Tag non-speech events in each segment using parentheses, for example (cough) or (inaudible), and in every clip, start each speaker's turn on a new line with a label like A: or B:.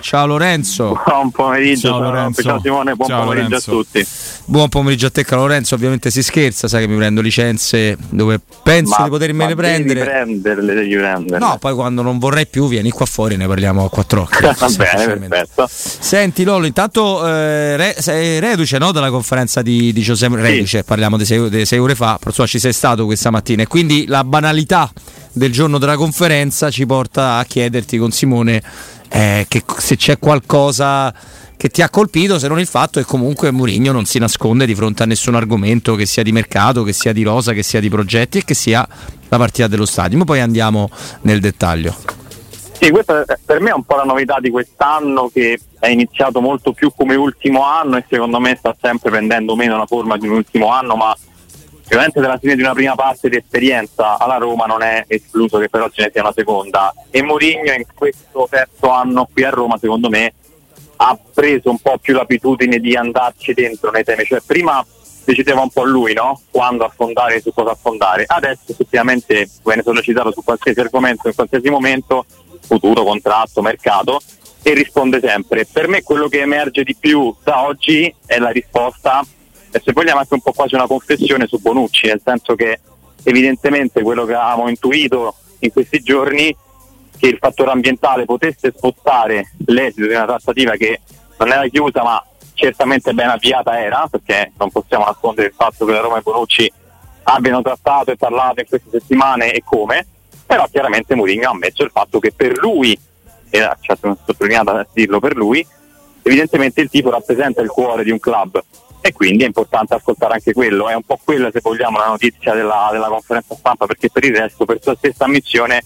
A: Ciao Lorenzo.
B: Buon pomeriggio,
A: Ciao, Lorenzo.
B: ciao Simone, buon
A: Ciao,
B: pomeriggio
A: Lorenzo.
B: a tutti.
A: Buon pomeriggio a te, caro Lorenzo. Ovviamente si scherza, sai che mi prendo licenze dove penso di potermene
B: ma
A: prendere.
B: Devi prenderle, devi prenderle.
A: No, poi quando non vorrei più, vieni qua fuori e ne parliamo a quattro occhi. (laughs)
B: Va bene, perfetto.
A: Senti Lolo, intanto eh, re- sei reduce no, dalla conferenza di, di Giuseppe Reduce, parliamo di sei, di sei ore fa, però ci sei stato questa mattina e quindi la banalità del giorno della conferenza ci porta a chiederti con Simone eh, che se c'è qualcosa che ti ha colpito, se non il fatto che comunque Mourinho non si nasconde di fronte a nessun argomento che sia di mercato, che sia di rosa, che sia di progetti e che sia la partita dello stadio. Poi andiamo nel dettaglio.
B: Sì, questa per me è un po' la novità di quest'anno che è iniziato molto più come ultimo anno e secondo me sta sempre prendendo meno la forma di un ultimo anno, ma sicuramente dalla fine di una prima parte di esperienza alla Roma non è escluso che però ce ne sia una seconda. E Mourinho in questo terzo anno qui a Roma, secondo me, ha preso un po' più l'abitudine di andarci dentro nei temi, cioè prima decideva un po' lui, no? Quando affondare e su cosa affondare. Adesso effettivamente viene sollecitato su qualsiasi argomento in qualsiasi momento, futuro, contratto, mercato, e risponde sempre. Per me quello che emerge di più da oggi è la risposta, e se vogliamo anche un po' quasi una confessione su Bonucci, nel senso che evidentemente quello che avevamo intuito in questi giorni che il fattore ambientale potesse spostare l'esito di una trattativa che non era chiusa ma certamente ben avviata era, perché non possiamo nascondere il fatto che la Roma e Bonucci abbiano trattato e parlato in queste settimane e come, però chiaramente Mourinho ha ammesso il fatto che per lui, e ha certo sottolineato a dirlo per lui, evidentemente il tipo rappresenta il cuore di un club e quindi è importante ascoltare anche quello, è un po' quella se vogliamo la notizia della, della conferenza stampa perché per il resto per sua stessa ammissione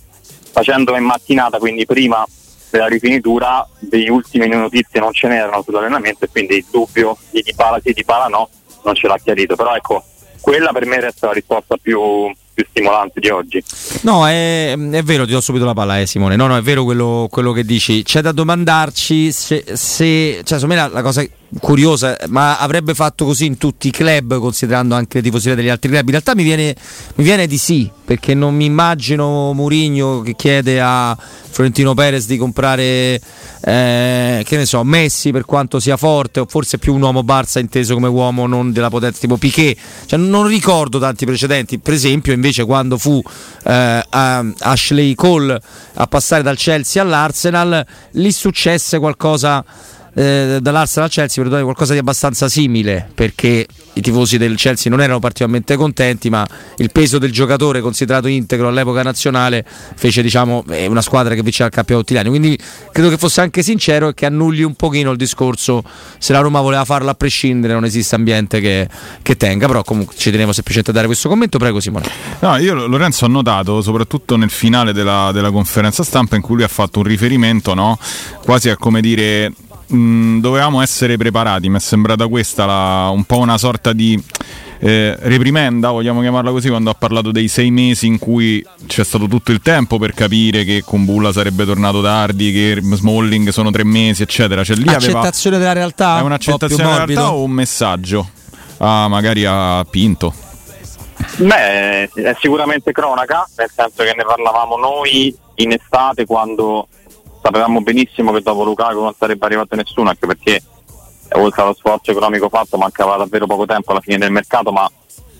B: facendo in mattinata, quindi prima della rifinitura, degli ultimi notizie non ce n'erano sull'allenamento e quindi il dubbio di Dybala sì, Dybala no, non ce l'ha chiarito, però ecco, quella per me resta la risposta più, più stimolante di oggi.
A: No, è, è vero, ti do subito la palla, eh, Simone. No, no, è vero quello, quello che dici. C'è da domandarci se, se cioè, secondo la, la cosa curiosa, ma avrebbe fatto così in tutti i club, considerando anche le tifoserie degli altri club. In realtà mi viene, mi viene di sì, perché non mi immagino Mourinho che chiede a Florentino Perez di comprare, eh, che ne so, Messi per quanto sia forte, o forse più un uomo Barça inteso come uomo non della potenza tipo Piquet. Cioè, non ricordo tanti precedenti. Per esempio, invece, quando fu eh, Ashley Cole a passare dal Chelsea all'Arsenal, lì successe qualcosa eh, dall'Arsenal al Chelsea perdonate, qualcosa di abbastanza simile perché i tifosi del Chelsea non erano particolarmente contenti ma il peso del giocatore considerato integro all'epoca nazionale fece diciamo eh, una squadra che vinceva il campionato italiano quindi credo che fosse anche sincero e che annulli un pochino il discorso se la Roma voleva farlo a prescindere non esiste ambiente che, che tenga. Però comunque ci tenevo semplicemente a dare questo commento. Prego Simone.
C: No, io Lorenzo ho notato, soprattutto nel finale della, della conferenza stampa, in cui lui ha fatto un riferimento, no? quasi a come dire, mh, dovevamo essere preparati, mi è sembrata questa la- un po' una sorta di eh, reprimenda, vogliamo chiamarla così, quando ha parlato dei sei mesi in cui c'è stato tutto il tempo per capire che Kumbulla sarebbe tornato tardi, che Smalling sono tre mesi, eccetera. Cioè, lì aveva,
A: accettazione della realtà
C: è un'accettazione della realtà o un messaggio? Ah, magari a Pinto.
B: Beh, è sicuramente cronaca, nel senso che ne parlavamo noi in estate quando sapevamo benissimo che dopo Lukaku non sarebbe arrivato nessuno, anche perché eh, oltre allo sforzo economico fatto mancava davvero poco tempo alla fine del mercato, ma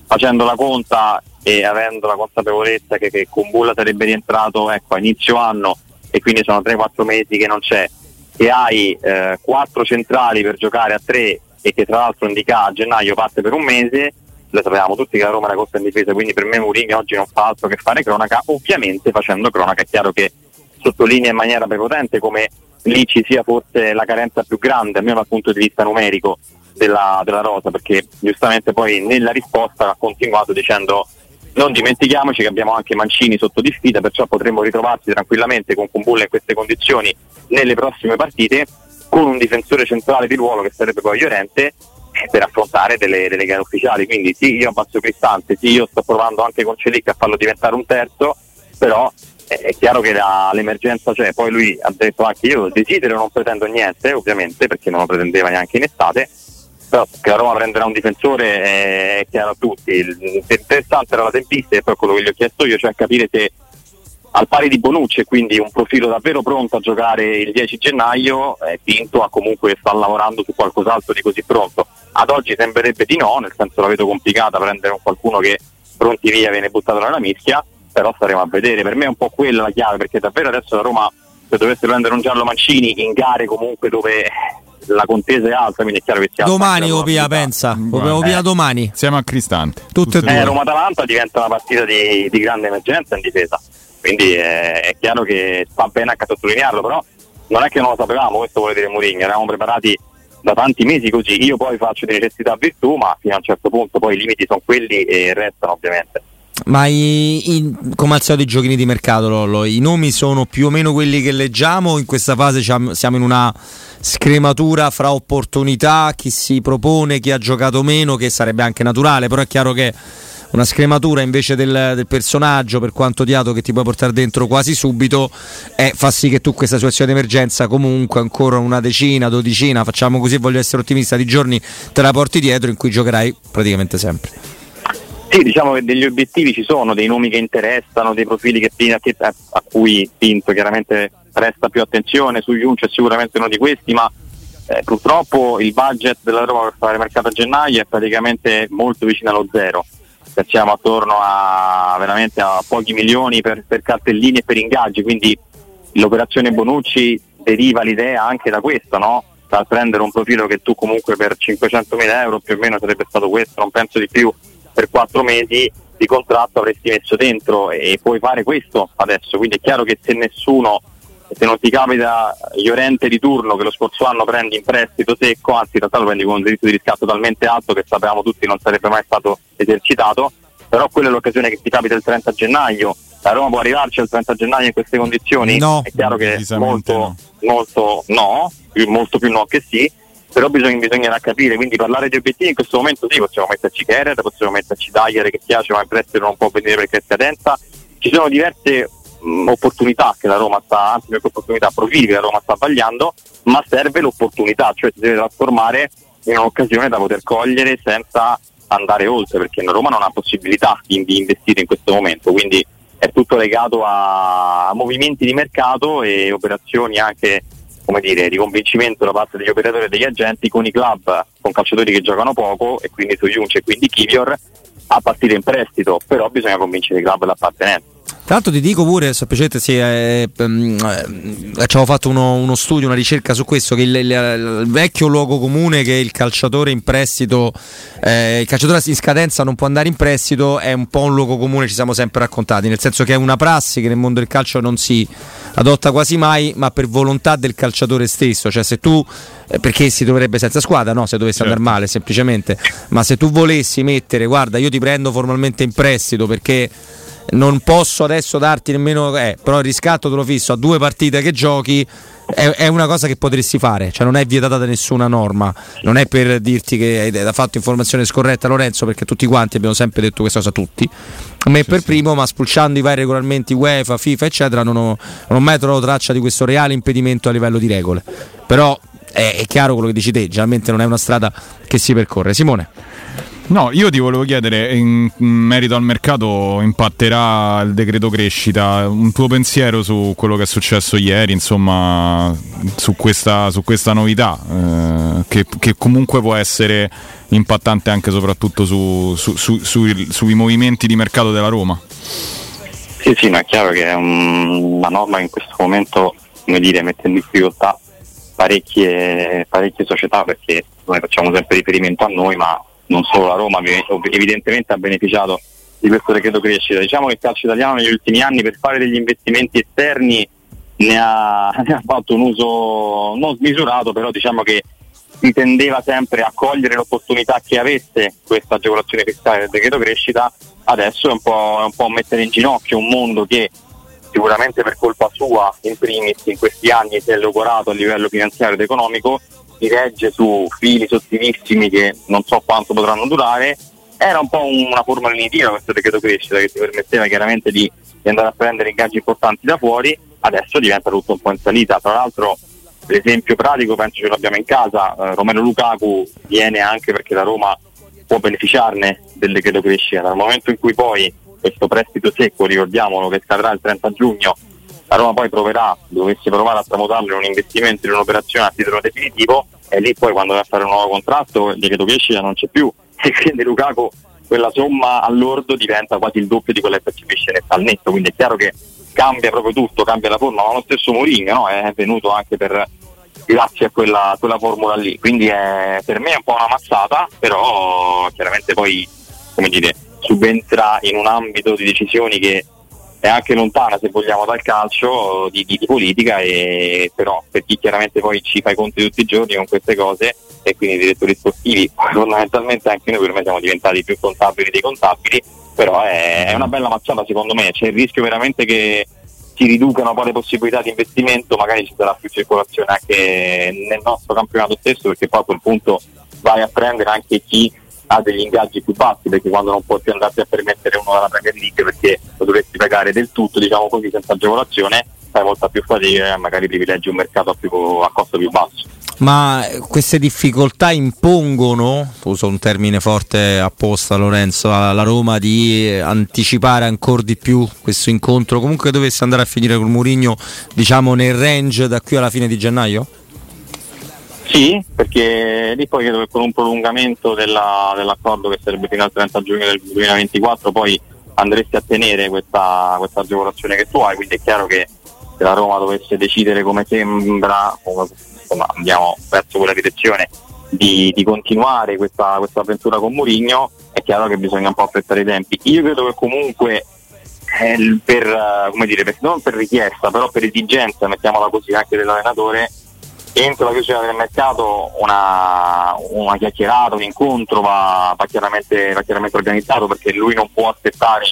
B: facendo la conta e avendo la consapevolezza che, che Kumbulla sarebbe rientrato ecco, a inizio anno e quindi sono 3-4 mesi che non c'è, che hai eh, quattro centrali per giocare a tre e che tra l'altro indica a gennaio parte per un mese, lo sapevamo tutti che la Roma era corsa in difesa, quindi per me Mourinho oggi non fa altro che fare cronaca, ovviamente facendo cronaca è chiaro che sottolinea in maniera prepotente come lì ci sia forse la carenza più grande, almeno dal punto di vista numerico, della, della rosa, perché giustamente poi nella risposta ha continuato dicendo non dimentichiamoci che abbiamo anche Mancini sotto di sfida, perciò potremmo ritrovarci tranquillamente con Kumbulla in queste condizioni nelle prossime partite, con un difensore centrale di ruolo che sarebbe poi Llorente eh, per affrontare delle, delle gare ufficiali. Quindi sì, io abbasso Cristante, sì, io sto provando anche con Celic a farlo diventare un terzo, però eh, è chiaro che la- l'emergenza c'è. Poi lui ha detto anche io desidero, non pretendo niente, ovviamente, perché non lo pretendeva neanche in estate. Però che la Roma prenderà un difensore è chiaro a tutti. Il- Interessante era la tempistica e poi quello che gli ho chiesto io, cioè capire se al pari di Bonucci e quindi un profilo davvero pronto a giocare il 10 gennaio, eh, Pinto ha comunque sta lavorando su qualcos'altro di così pronto. Ad oggi sembrerebbe di no, nel senso la vedo complicata prendere un qualcuno che pronti via viene buttato nella mischia, però staremo a vedere. Per me è un po' quella la chiave, perché davvero adesso la Roma se dovesse prendere un giallo Mancini in gare comunque dove la contesa è alta, quindi è chiaro che si
A: Domani Opia pensa, Opia eh. domani.
C: Siamo a Cristante.
A: Tutte e due.
B: Eh, Roma-Atalanta diventa una partita di, di grande emergenza in difesa quindi è, è chiaro che fa bene anche a sottolinearlo, però non è che non lo sapevamo, questo vuole dire Mourinho, eravamo preparati da tanti mesi così, io poi faccio di necessità virtù, ma fino a un certo punto poi i limiti sono quelli e restano ovviamente.
A: Ma i, i, come al solito i giochini di mercato, Lollo, i nomi sono più o meno quelli che leggiamo, in questa fase siamo in una scrematura fra opportunità, chi si propone, chi ha giocato meno, che sarebbe anche naturale, però è chiaro che una scrematura invece del, del, personaggio per quanto odiato che ti puoi portare dentro quasi subito eh, fa sì che tu questa situazione di emergenza comunque ancora una decina, dodicina, facciamo così, voglio essere ottimista, di giorni te la porti dietro in cui giocherai praticamente sempre.
B: Sì, diciamo che degli obiettivi ci sono, dei nomi che interessano, dei profili che, che, a cui Pinto chiaramente presta più attenzione, su Jun c'è sicuramente uno di questi, ma eh, purtroppo il budget della Roma per fare mercato a gennaio è praticamente molto vicino allo zero siamo attorno a a pochi milioni per, per cartellini e per ingaggi, quindi l'operazione Bonucci deriva l'idea anche da questo, no? dal prendere un profilo che tu comunque per 500 mila euro più o meno sarebbe stato questo, non penso di più, per quattro mesi di contratto avresti messo dentro e puoi fare questo adesso, quindi è chiaro che se nessuno se non ti capita Iorente di turno che lo scorso anno prendi in prestito secco, anzi in realtà lo prendi con un diritto di riscatto talmente alto che sapevamo tutti non sarebbe mai stato esercitato, però quella è l'occasione che ti capita il 30 gennaio. La Roma può arrivarci al 30 gennaio in queste condizioni?
A: No,
B: è chiaro che molto no. molto no, molto più no che sì, però bisogna, bisognerà capire, quindi parlare di obiettivi in questo momento sì, possiamo metterci Kerer, possiamo metterci Dyer che piace ma in prestito non può venire perché è scadenza, ci sono diverse mh, opportunità che la Roma sta, anzi opportunità, profili che la Roma sta sbagliando, ma serve l'opportunità, cioè si deve trasformare in un'occasione da poter cogliere senza andare oltre, perché la Roma non ha possibilità di, di investire in questo momento, quindi è tutto legato a movimenti di mercato e operazioni anche come dire, di convincimento da parte degli operatori e degli agenti con i club, con calciatori che giocano poco e quindi su Junce e quindi Kivior a partire in prestito, però bisogna convincere i club all'appartenenza.
A: Tra l'altro ti dico pure, sapete, sì, eh, ehm, eh, ci avevo fatto uno, uno, studio, una ricerca su questo, che il, il, il, vecchio luogo comune che il calciatore in prestito, eh, il calciatore in scadenza non può andare in prestito, è un po' un luogo comune, ci siamo sempre raccontati, nel senso che è una prassi che nel mondo del calcio non si adotta quasi mai, ma per volontà del calciatore stesso, cioè se tu eh, perché si dovrebbe senza squadra, no? Se dovesse certo. andare male semplicemente. Ma se tu volessi mettere, guarda, io ti prendo formalmente in prestito perché non posso adesso darti nemmeno, eh, però il riscatto te lo fisso a due partite che giochi. È, è, una cosa che potresti fare, cioè non è vietata da nessuna norma, non è per dirti che hai fatto informazione scorretta Lorenzo, perché tutti quanti abbiamo sempre detto questa cosa, tutti, me sì, per sì. primo, ma spulciando i vari regolamenti UEFA, FIFA, eccetera, non ho, non ho mai trovato traccia di questo reale impedimento a livello di regole. Però è, è chiaro quello che dici te, generalmente non è una strada che si percorre. Simone.
C: No, io ti volevo chiedere, in merito al mercato, impatterà il decreto crescita? Un tuo pensiero su quello che è successo ieri, insomma, su questa, su questa novità, eh, che, che, comunque può essere impattante anche e soprattutto su, su, su, sui movimenti di mercato della Roma?
B: Sì, sì, ma è chiaro che è un, una norma che in questo momento, come dire, mette in difficoltà parecchie, parecchie società perché noi facciamo sempre riferimento a noi, ma non solo la Roma evidentemente ha beneficiato di questo decreto crescita. Diciamo che il calcio italiano negli ultimi anni per fare degli investimenti esterni ne ha, (laughs) ne ha fatto un uso non smisurato, però diciamo che si tendeva sempre a cogliere l'opportunità che avesse questa agevolazione fiscale del decreto crescita, adesso è un po', è un po' mettere in ginocchio un mondo che sicuramente per colpa sua in primis in questi anni si è logorato a livello finanziario ed economico si regge su fili sottilissimi che non so quanto potranno durare, era un po' una forma limitiva questo decreto crescita che ti permetteva chiaramente di, di andare a prendere ingaggi importanti da fuori, adesso diventa tutto un po' in salita. Tra l'altro l'esempio pratico penso ce l'abbiamo in casa, eh, Romero Lukaku viene anche perché la Roma può beneficiarne del decreto crescita, dal momento in cui poi questo prestito secco, ricordiamolo che scadrà il 30 giugno, la Roma poi proverà, dovesse provare a tramutarlo in un investimento, in un'operazione a titolo definitivo e lì poi quando va a fare un nuovo contratto il decreto crescita non c'è più. (laughs) E quindi Lukaku quella somma all'ordo diventa quasi il doppio di quella che percepisce al netto, quindi è chiaro che cambia proprio tutto, cambia la forma, ma lo stesso Mourinho no? è venuto anche per, grazie a quella, quella formula lì, quindi è, per me è un po' una mazzata, però chiaramente poi come dire, subentra in un ambito di decisioni che è anche lontana se vogliamo dal calcio di, di, di, politica e però per chi chiaramente poi ci fa i conti tutti i giorni con queste cose e quindi i direttori sportivi (laughs) fondamentalmente anche noi per me siamo diventati più contabili dei contabili però è, è una bella mazzata secondo me. C'è il rischio veramente che si riducano poi le possibilità di investimento magari ci sarà più circolazione anche nel nostro campionato stesso perché poi a quel punto vai a prendere anche chi ha degli ingaggi più bassi perché quando non puoi più andarti a permettere uno dalla Premier League perché lo dovresti pagare del tutto diciamo così senza agevolazione fai molta più fatica e magari privilegi un mercato a, più, a costo più basso
A: ma queste difficoltà impongono, uso un termine forte apposta Lorenzo, alla Roma di anticipare ancora di più questo incontro, comunque dovesse andare a finire con Mourinho diciamo nel range da qui alla fine di gennaio?
B: Sì, perché lì poi credo che con un prolungamento della, dell'accordo che sarebbe fino al 30 giugno del 2024 poi andresti a tenere questa, questa agevolazione che tu hai, quindi è chiaro che se la Roma dovesse decidere come sembra, come, insomma, andiamo verso quella direzione di, di continuare questa, questa, avventura con Mourinho, è chiaro che bisogna un po' affrettare i tempi. Io credo che comunque eh, per, dire, per, non per richiesta, però per esigenza, mettiamola così, anche dell'allenatore, entro la chiusura del mercato una, una chiacchierata, un incontro va, va, chiaramente, va, chiaramente, organizzato perché lui non può aspettare,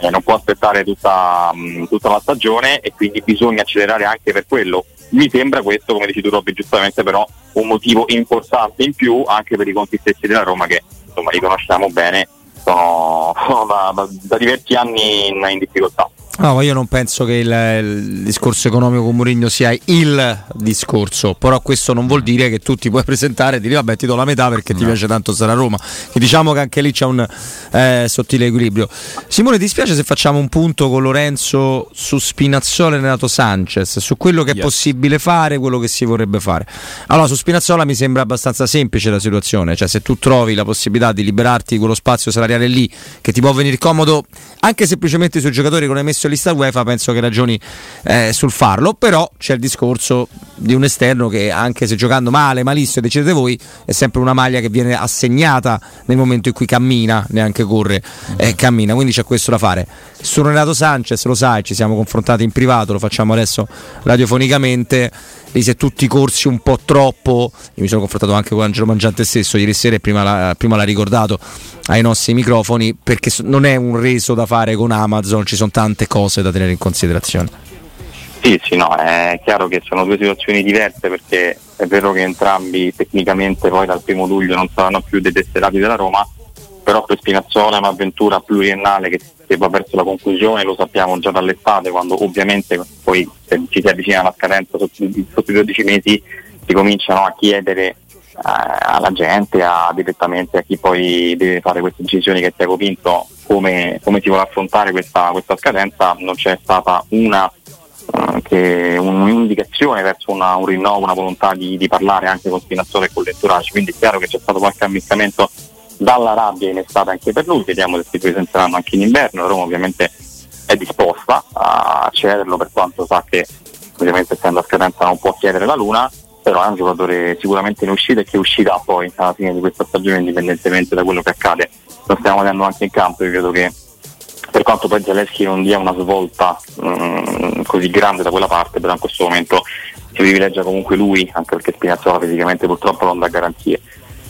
B: eh, non può aspettare tutta, mh, tutta, la stagione e quindi bisogna accelerare anche per quello. Mi sembra questo, come dici tu Robby giustamente, però un motivo importante in più anche per i conti stessi della Roma che insomma li conosciamo bene, sono, sono (laughs) da, da, da diversi anni in, in difficoltà.
A: No, io non penso che il, il, discorso economico con Mourinho sia il discorso, però questo non vuol dire che tu ti puoi presentare e dire vabbè ti do la metà perché no. ti piace tanto stare a Roma. E diciamo che anche lì c'è un eh, sottile equilibrio. Simone, ti spiace se facciamo un punto con Lorenzo su Spinazzola e Renato Sanchez, su quello che yes. è possibile fare, quello che si vorrebbe fare. Allora, su Spinazzola mi sembra abbastanza semplice la situazione, cioè se tu trovi la possibilità di liberarti quello spazio salariale lì che ti può venire comodo anche semplicemente sui giocatori che non hai messo lista UEFA penso che ragioni eh, sul farlo, però c'è il discorso di un esterno che anche se giocando male, malissimo, decidete voi, è sempre una maglia che viene assegnata nel momento in cui cammina, neanche corre, eh, cammina, quindi c'è questo da fare. Su Renato Sanchez, lo sai, ci siamo confrontati in privato, lo facciamo adesso radiofonicamente lì si è tutti corsi un po' troppo. Io mi sono confrontato anche con Angelo Mangiante stesso ieri sera e prima, la, prima l'ha ricordato ai nostri microfoni perché non è un reso da fare con Amazon, ci sono tante cose da tenere in considerazione.
B: Sì, sì, no, è chiaro che sono due situazioni diverse perché è vero che entrambi tecnicamente poi dal primo luglio non saranno più dei tesserati della Roma, però per Spinazzola è un'avventura pluriennale che si va verso la conclusione, lo sappiamo già dall'estate, quando ovviamente poi ci si avvicina alla scadenza sotto, i 12 mesi si cominciano a chiedere eh, alla gente, a, direttamente a chi poi deve fare queste decisioni che Tiago Pinto come, come si vuole affrontare questa, questa, scadenza, non c'è stata una uh, che un'indicazione verso una, un rinnovo, una volontà di, di parlare anche con Spinazzola e con l'entourage, quindi è chiaro che c'è stato qualche ammiccamento dalla rabbia in estate anche per lui, vediamo se si presenteranno anche in inverno, Roma ovviamente è disposta a cederlo per quanto sa che ovviamente essendo a scadenza non può chiedere la Luna, però è un giocatore sicuramente in uscita e che uscirà poi alla fine di questa stagione indipendentemente da quello che accade. Lo stiamo vedendo anche in campo, io credo che per quanto poi Zaleschi non dia una svolta mh, mm, così grande da quella parte, però in questo momento si privilegia comunque lui, anche perché Spinazzola fisicamente purtroppo non dà garanzie.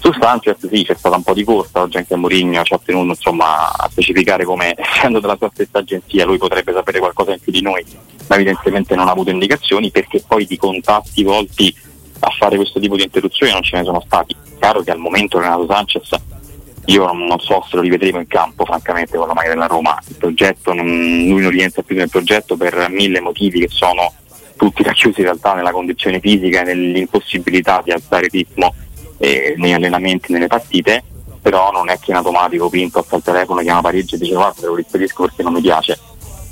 B: Su Sanchez sì, c'è stata un po' di corsa, oggi anche Mourinho ci ha tenuto insomma, a specificare come (laughs) essendo della sua stessa agenzia lui potrebbe sapere qualcosa in più di noi, ma evidentemente non ha avuto indicazioni perché poi di contatti volti a fare questo tipo di interruzioni non ce ne sono stati. Chiaro che al momento Renato Sanchez io non so se lo rivedremo in campo francamente con la maglia della Roma, il progetto non, lui non rientra più nel progetto per mille motivi che sono tutti racchiusi in realtà nella condizione fisica e nell'impossibilità di alzare ritmo eh, negli allenamenti, nelle partite, però non è che in automatico Pinto alza il telefono, chiama Parigi e dice guarda te lo rispedisco perché non mi piace.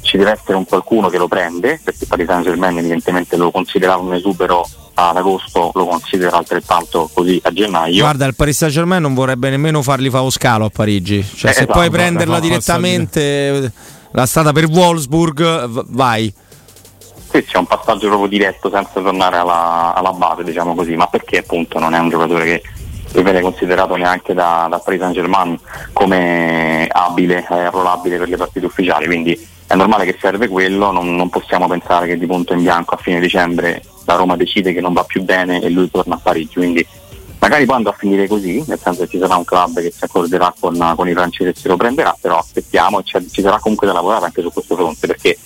B: Ci deve essere un qualcuno che lo prende, perché Paris Saint Germain evidentemente lo considerava un esubero ad agosto, lo considera altrettanto così a gennaio.
A: Guarda, il Paris Saint Germain non vorrebbe nemmeno fargli scalo a Parigi. Cioè,
B: Eh,
A: se
B: esatto,
A: puoi prenderla
C: no,
A: direttamente, la strada per Wolfsburg, vai.
B: Sì, c'è un passaggio proprio diretto senza tornare alla, alla base, diciamo così, ma perché appunto non è un giocatore che viene considerato neanche da, da Paris Saint Germain come abile, arruolabile per le partite ufficiali, quindi è normale che serve quello, non, non possiamo pensare che di punto in bianco a fine dicembre la Roma decide che non va più bene e lui torna a Parigi, quindi magari poi andrà a finire così, nel senso che ci sarà un club che si accorderà con, con i francesi e se lo prenderà, però aspettiamo e ci sarà comunque da lavorare anche su questo fronte perché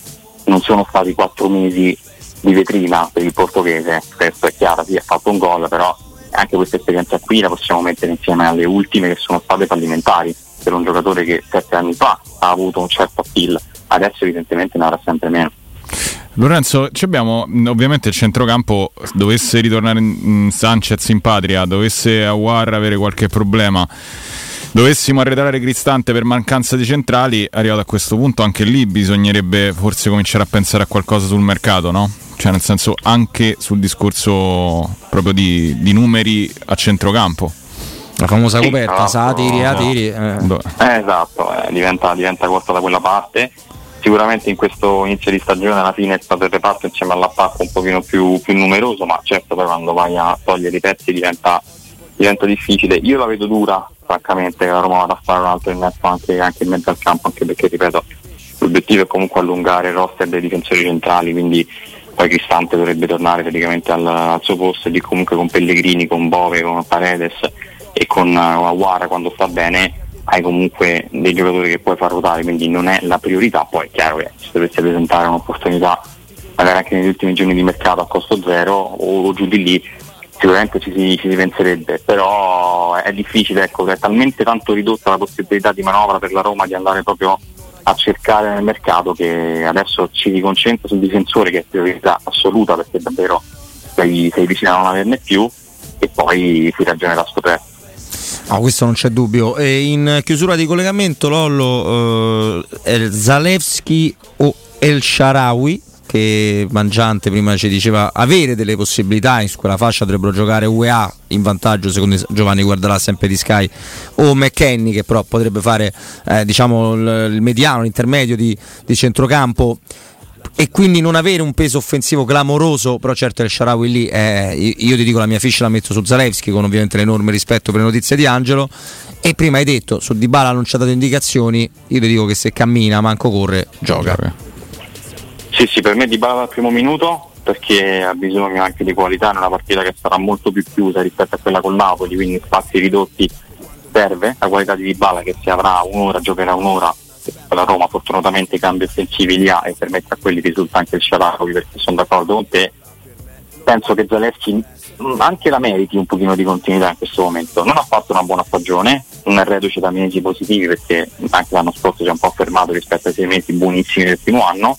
B: non sono stati quattro mesi di vetrina per il portoghese, questo è chiaro, sì ha fatto un gol, però anche questa esperienza qui la possiamo mettere insieme alle ultime che sono state fallimentari per un giocatore che sette anni fa ha avuto un certo appeal, adesso evidentemente ne avrà sempre meno.
C: Lorenzo, abbiamo mh, ovviamente il centrocampo, dovesse ritornare in Sanchez in patria, dovesse Aguar avere qualche problema, dovessimo arretrare Cristante per mancanza di centrali, arrivato a questo punto anche lì bisognerebbe forse cominciare a pensare a qualcosa sul mercato, no? Cioè nel senso anche sul discorso proprio di, di numeri a centrocampo.
A: La famosa
B: Sì,
A: coperta,
B: no,
A: satiri,
B: no.
A: atiri. eh.
B: Eh, esatto, eh, diventa, diventa corta da quella parte. Sicuramente in questo inizio di stagione alla fine è stato il reparto insieme all'attacco un pochino più, più numeroso, ma certo poi quando vai a togliere i pezzi diventa, diventa difficile. Io la vedo dura, francamente, la Roma vada a fare un altro innesto anche, anche in mezzo al campo, anche perché ripeto, l'obiettivo è comunque allungare il roster dei difensori centrali, quindi poi Cristante dovrebbe tornare praticamente al, al suo posto e lì comunque con Pellegrini, con Bove, con Paredes e con uh, Aguara quando sta bene hai comunque dei giocatori che puoi far ruotare, quindi non è la priorità, poi è chiaro che se dovesse presentare un'opportunità magari anche negli ultimi giorni di mercato a costo zero o giù di lì sicuramente ci si, ci si penserebbe, però è difficile, ecco, è talmente tanto ridotta la possibilità di manovra per la Roma di andare proprio a cercare nel mercato che adesso ci si concentra sul difensore che è priorità assoluta perché davvero sei, sei vicino a non averne più e poi si ragionerà sto presto.
A: No, questo non c'è dubbio. E in chiusura di collegamento, Lollo, eh, Zalewski o El Sharawi, che Mangiante prima ci diceva avere delle possibilità in quella fascia dovrebbero giocare UEA in vantaggio secondo Giovanni Guardalà sempre di Sky o McKenny che però potrebbe fare eh, diciamo il, mediano, l'intermedio di, di centrocampo. E quindi non avere un peso offensivo clamoroso, però certo il Sharawi lì, è, io ti dico la mia ficha la metto su Zalewski con ovviamente l'enorme rispetto per le notizie di Angelo. E prima hai detto su Dybala non ci ha dato indicazioni, io ti dico che se cammina, manco corre, gioca.
B: Sì, sì, per me Di Bala dal primo minuto perché ha bisogno anche di qualità in una partita che sarà molto più chiusa rispetto a quella con Napoli, quindi spazi ridotti serve. La qualità di Dybala che se avrà un'ora giocherà un'ora la Roma fortunatamente cambi offensivi li ha e permette a quelli risulta anche il Sharawi perché sono d'accordo con te. Penso che Zaleschi mh, anche la meriti un pochino di continuità in questo momento. Non ha fatto una buona stagione non è reduce da mesi positivi perché anche l'anno scorso si è un po' fermato rispetto ai sei mesi buonissimi del primo anno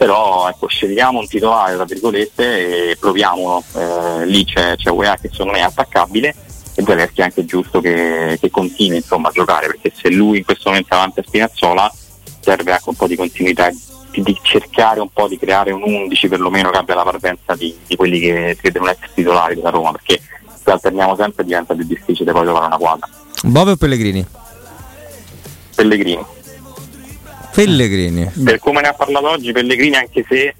B: però ecco, scegliamo un titolare tra virgolette e proviamolo eh, lì c'è, c'è UEA che secondo me è attaccabile e Zaleschi è anche giusto che, che continui insomma, a giocare perché se lui in questo momento è avanti a Spinazzola serve anche un po' di continuità di, di cercare un po' di creare un 11 perlomeno che abbia la parvenza di, di quelli che, che devono essere titolari della Roma perché se alterniamo sempre diventa più difficile poi trovare una quadra
A: Bove o Pellegrini?
B: Pellegrini
A: Pellegrini.
B: per come ne ha parlato oggi Pellegrini anche se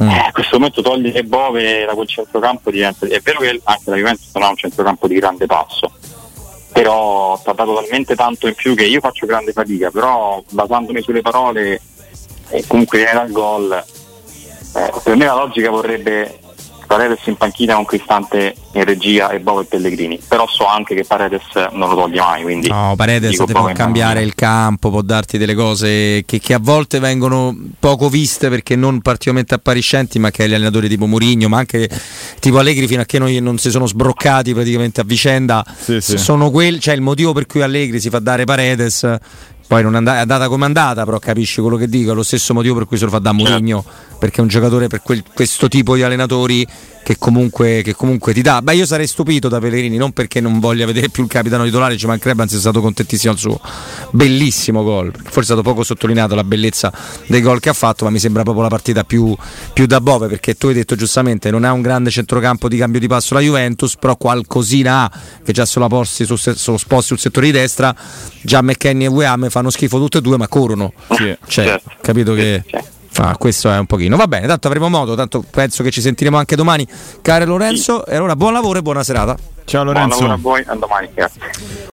A: Mm.
B: eh, a questo momento togliere Bove da quel centrocampo diventa è vero che anche la Juventus non ha un centrocampo di grande passo però ti ha dato talmente tanto in più che io faccio grande fatica però basandomi sulle parole e comunque viene dal gol eh, per me la logica vorrebbe Paredes in panchina con Cristante in regia e Bove e Pellegrini però so anche che Paredes non lo toglie mai quindi
A: No, Paredes ti può cambiare
B: panchina.
A: il campo, può darti delle cose che, che a volte vengono poco viste perché non particolarmente appariscenti, ma che gli allenatori tipo Mourinho, ma anche tipo Allegri fino a che non, non si sono sbroccati praticamente a vicenda,
C: Sì, sì.
A: sono quelli, cioè il motivo per cui Allegri si fa dare Paredes poi non è andata come è andata, però capisci quello che dico, è lo stesso motivo per cui se lo fa da Mourinho, perché è un giocatore per quel, questo tipo di allenatori che comunque, che comunque, ti dà. Beh, io sarei stupito da Pellegrini, non perché non voglia vedere più il capitano titolare, ci mancherebbe, anzi è stato contentissimo al suo bellissimo gol. Forse è stato poco sottolineato la bellezza dei gol che ha fatto, ma mi sembra proprio la partita più, più da Bove, perché tu hai detto giustamente non ha un grande centrocampo di cambio di passo la Juventus, però qualcosina ha, che già solo posti sul, solo sposti sul settore di destra, già McKenny e Weame fanno schifo tutte e due, ma corrono. Sì. Cioè, certo. capito che... Ah, questo è un pochino. Va bene, tanto avremo modo, tanto penso che ci sentiremo anche domani. Caro Lorenzo, sì. e allora buon lavoro e buona serata.
C: Ciao Lorenzo.
B: Buon lavoro a voi, a domani, grazie.